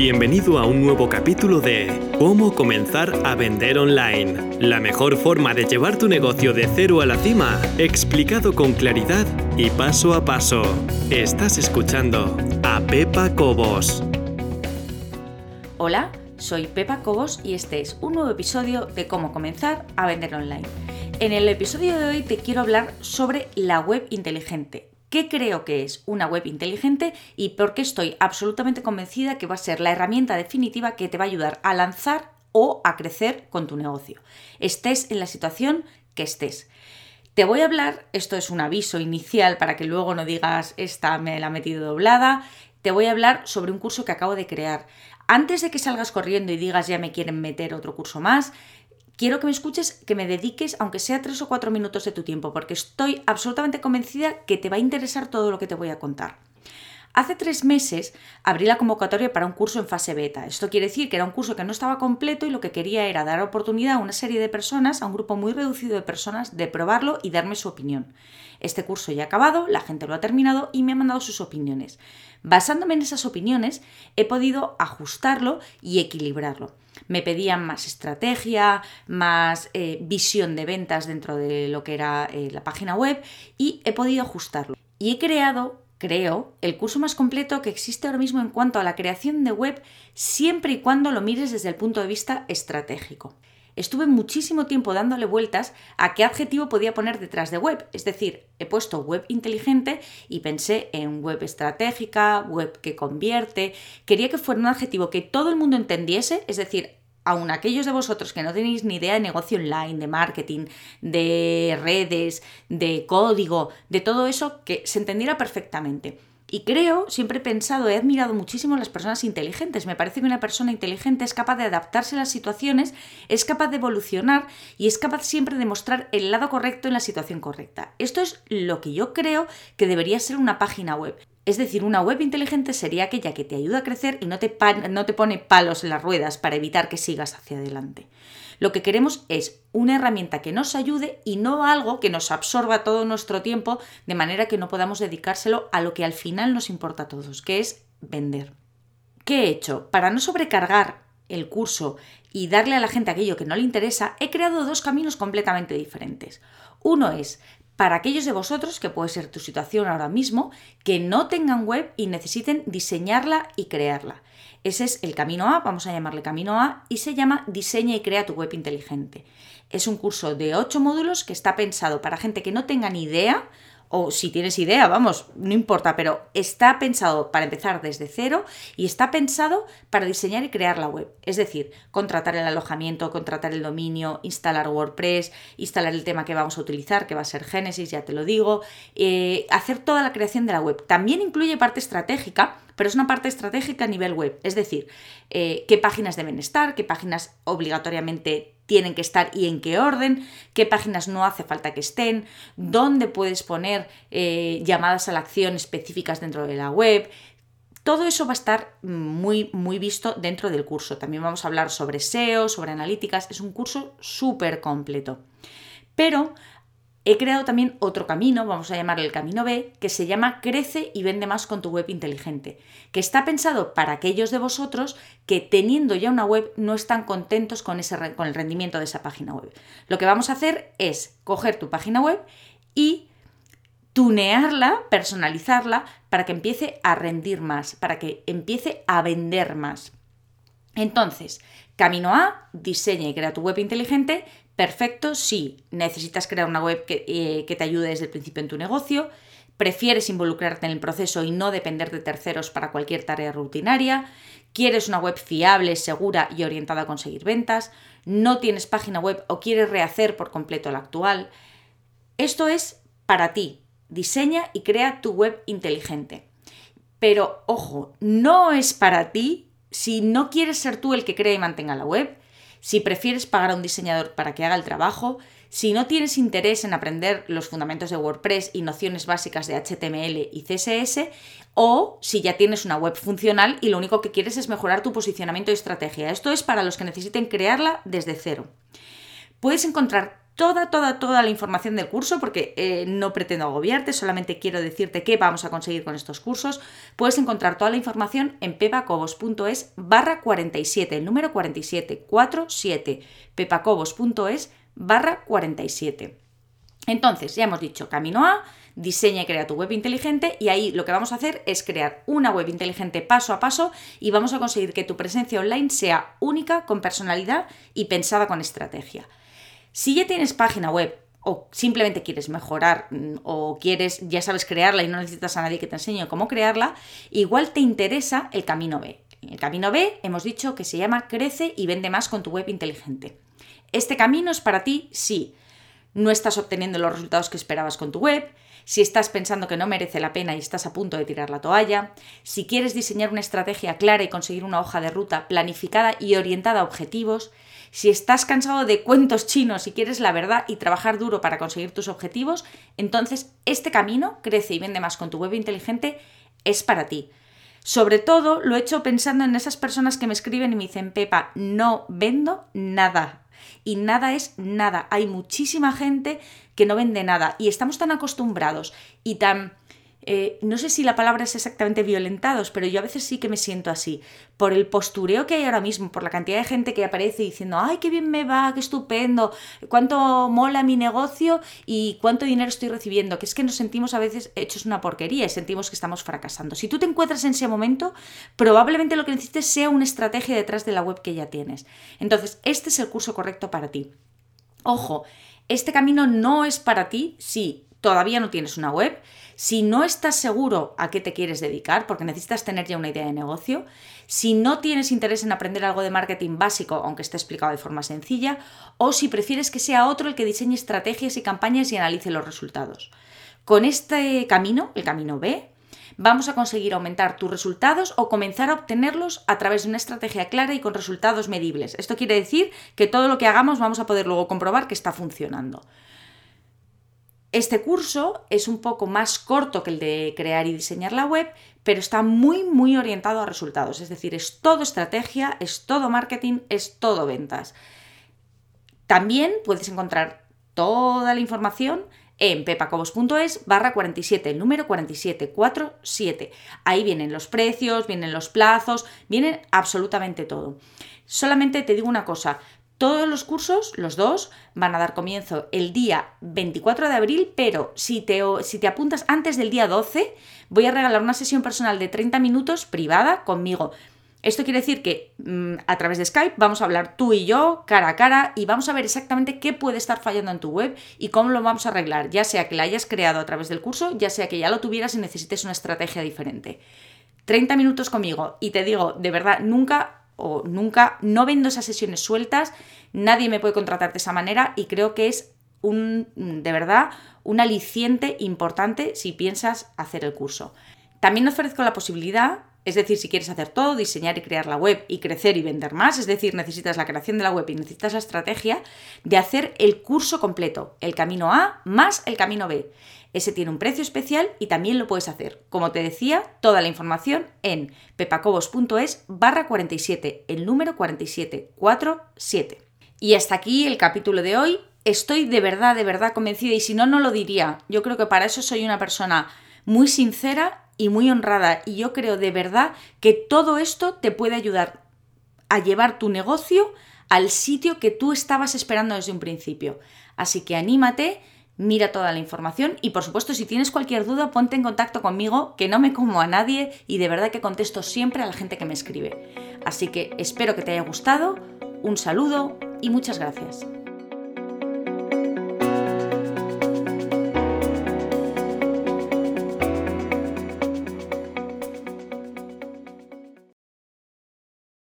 Bienvenido a un nuevo capítulo de Cómo comenzar a vender online. La mejor forma de llevar tu negocio de cero a la cima, explicado con claridad y paso a paso. Estás escuchando a Pepa Cobos. Hola, soy Pepa Cobos y este es un nuevo episodio de Cómo comenzar a vender online. En el episodio de hoy te quiero hablar sobre la web inteligente qué creo que es una web inteligente y por qué estoy absolutamente convencida que va a ser la herramienta definitiva que te va a ayudar a lanzar o a crecer con tu negocio. Estés en la situación que estés. Te voy a hablar, esto es un aviso inicial para que luego no digas esta me la he metido doblada, te voy a hablar sobre un curso que acabo de crear. Antes de que salgas corriendo y digas ya me quieren meter otro curso más, quiero que me escuches, que me dediques, aunque sea tres o cuatro minutos de tu tiempo, porque estoy absolutamente convencida que te va a interesar todo lo que te voy a contar. Hace tres meses abrí la convocatoria para un curso en fase beta. Esto quiere decir que era un curso que no estaba completo y lo que quería era dar oportunidad a una serie de personas, a un grupo muy reducido de personas, de probarlo y darme su opinión. Este curso ya ha acabado, la gente lo ha terminado y me ha mandado sus opiniones. Basándome en esas opiniones, he podido ajustarlo y equilibrarlo. Me pedían más estrategia, más eh, visión de ventas dentro de lo que era eh, la página web y he podido ajustarlo. Y he creado creo, el curso más completo que existe ahora mismo en cuanto a la creación de web, siempre y cuando lo mires desde el punto de vista estratégico estuve muchísimo tiempo dándole vueltas a qué adjetivo podía poner detrás de web. Es decir, he puesto web inteligente y pensé en web estratégica, web que convierte. Quería que fuera un adjetivo que todo el mundo entendiese, es decir, aun aquellos de vosotros que no tenéis ni idea de negocio online, de marketing, de redes, de código, de todo eso, que se entendiera perfectamente. Y creo, siempre he pensado, he admirado muchísimo a las personas inteligentes. Me parece que una persona inteligente es capaz de adaptarse a las situaciones, es capaz de evolucionar y es capaz siempre de mostrar el lado correcto en la situación correcta. Esto es lo que yo creo que debería ser una página web. Es decir, una web inteligente sería aquella que te ayuda a crecer y no te, no te pone palos en las ruedas para evitar que sigas hacia adelante. Lo que queremos es una herramienta que nos ayude y no algo que nos absorba todo nuestro tiempo de manera que no podamos dedicárselo a lo que al final nos importa a todos, que es vender. ¿Qué he hecho? Para no sobrecargar el curso y darle a la gente aquello que no le interesa, he creado dos caminos completamente diferentes. Uno es para aquellos de vosotros, que puede ser tu situación ahora mismo, que no tengan web y necesiten diseñarla y crearla. Ese es el camino A, vamos a llamarle camino A, y se llama Diseña y crea tu web inteligente. Es un curso de 8 módulos que está pensado para gente que no tenga ni idea o si tienes idea, vamos, no importa, pero está pensado para empezar desde cero y está pensado para diseñar y crear la web. Es decir, contratar el alojamiento, contratar el dominio, instalar WordPress, instalar el tema que vamos a utilizar, que va a ser Genesis, ya te lo digo, eh, hacer toda la creación de la web. También incluye parte estratégica, pero es una parte estratégica a nivel web. Es decir, eh, qué páginas deben estar, qué páginas obligatoriamente tienen que estar y en qué orden, qué páginas no hace falta que estén, dónde puedes poner eh, llamadas a la acción específicas dentro de la web. Todo eso va a estar muy, muy visto dentro del curso. También vamos a hablar sobre SEO, sobre analíticas. Es un curso súper completo. Pero He creado también otro camino, vamos a llamarle el camino B, que se llama Crece y vende más con tu web inteligente, que está pensado para aquellos de vosotros que teniendo ya una web no están contentos con, ese, con el rendimiento de esa página web. Lo que vamos a hacer es coger tu página web y tunearla, personalizarla, para que empiece a rendir más, para que empiece a vender más. Entonces, camino A, diseña y crea tu web inteligente. Perfecto, sí, necesitas crear una web eh, que, te ayude desde el principio en tu negocio, prefieres involucrarte en el proceso y no depender de terceros para cualquier tarea rutinaria, quieres una web fiable, segura y orientada a conseguir ventas, no tienes página web o quieres rehacer por completo la actual. Esto es para ti. Diseña y crea tu web inteligente. Pero ojo, no es para ti si no quieres ser tú el que crea y mantenga la web, si prefieres pagar a un diseñador para que haga el trabajo, si no tienes interés en aprender los fundamentos de WordPress y nociones básicas de HTML y CSS, o si ya tienes una web funcional y lo único que quieres es mejorar tu posicionamiento y estrategia. Esto es para los que necesiten crearla desde cero. Puedes encontrar toda, toda, toda la información del curso, porque eh, no pretendo agobiarte, solamente quiero decirte qué vamos a conseguir con estos cursos, puedes encontrar toda la información en pepacobos.es barra 47, el número 47, 47, pepacobos.es barra 47. Entonces, ya hemos dicho, camino A, diseña y crea tu web inteligente y ahí lo que vamos a hacer es crear una web inteligente paso a paso y vamos a conseguir que tu presencia online sea única, con personalidad y pensada con estrategia. Si ya tienes página web o simplemente quieres mejorar mm, o quieres, ya sabes crearla y no necesitas a nadie que te enseñe cómo crearla, igual te interesa el camino B. El camino B hemos dicho que se llama Crece y vende más con tu web inteligente. Este camino es para ti sí no estás obteniendo los resultados que esperabas con tu web, si estás pensando que no merece la pena y estás a punto de tirar la toalla, si quieres diseñar una estrategia clara y conseguir una hoja de ruta planificada y orientada a objetivos, si estás cansado de cuentos chinos y quieres la verdad y trabajar duro para conseguir tus objetivos, entonces este camino, crece y vende más con tu web inteligente, es para ti. Sobre todo lo he hecho pensando en esas personas que me escriben y me dicen, Pepa, no vendo nada y nada es nada. Hay muchísima gente que no vende nada y estamos tan acostumbrados y tan eh, no sé si la palabra es exactamente violentados, pero yo a veces sí que me siento así, por el postureo que hay ahora mismo, por la cantidad de gente que aparece diciendo, ay, qué bien me va, qué estupendo, cuánto mola mi negocio y cuánto dinero estoy recibiendo, que es que nos sentimos a veces hechos una porquería y sentimos que estamos fracasando. Si tú te encuentras en ese momento, probablemente lo que necesites sea una estrategia detrás de la web que ya tienes. Entonces, este es el curso correcto para ti. Ojo, este camino no es para ti si todavía no tienes una web, si no estás seguro a qué te quieres dedicar, porque necesitas tener ya una idea de negocio, si no tienes interés en aprender algo de marketing básico, aunque esté explicado de forma sencilla, o si prefieres que sea otro el que diseñe estrategias y campañas y analice los resultados. Con este camino, el camino B, vamos a conseguir aumentar tus resultados o comenzar a obtenerlos a través de una estrategia clara y con resultados medibles. Esto quiere decir que todo lo que hagamos vamos a poder luego comprobar que está funcionando. Este curso es un poco más corto que el de crear y diseñar la web, pero está muy, muy orientado a resultados. Es decir, es todo estrategia, es todo marketing, es todo ventas. También puedes encontrar toda la información en pepacobos.es barra 47, el número 4747. Ahí vienen los precios, vienen los plazos, vienen absolutamente todo. Solamente te digo una cosa, todos los cursos, los dos, van a dar comienzo el día 24 de abril, pero si te, si te apuntas antes del día 12, voy a regalar una sesión personal de 30 minutos privada conmigo. Esto quiere decir que mm, a través de Skype vamos a hablar tú y yo cara a cara y vamos a ver exactamente qué puede estar fallando en tu web y cómo lo vamos a arreglar, ya sea que la hayas creado a través del curso, ya sea que ya lo tuvieras y necesites una estrategia diferente. 30 minutos conmigo y te digo, de verdad, nunca o nunca, no vendo esas sesiones sueltas, nadie me puede contratar de esa manera y creo que es un, de verdad, un aliciente importante si piensas hacer el curso. También ofrezco la posibilidad, es decir, si quieres hacer todo, diseñar y crear la web y crecer y vender más, es decir, necesitas la creación de la web y necesitas la estrategia, de hacer el curso completo, el camino A más el camino B. Ese tiene un precio especial y también lo puedes hacer. Como te decía, toda la información en pepacobos.es barra 47, el número 4747. Y hasta aquí el capítulo de hoy. Estoy de verdad, de verdad convencida y si no, no lo diría. Yo creo que para eso soy una persona muy sincera y muy honrada y yo creo de verdad que todo esto te puede ayudar a llevar tu negocio al sitio que tú estabas esperando desde un principio. Así que anímate mira toda la información y por supuesto si tienes cualquier duda ponte en contacto conmigo que no me como a nadie y de verdad que contesto siempre a la gente que me escribe. Así que espero que te haya gustado, un saludo y muchas gracias.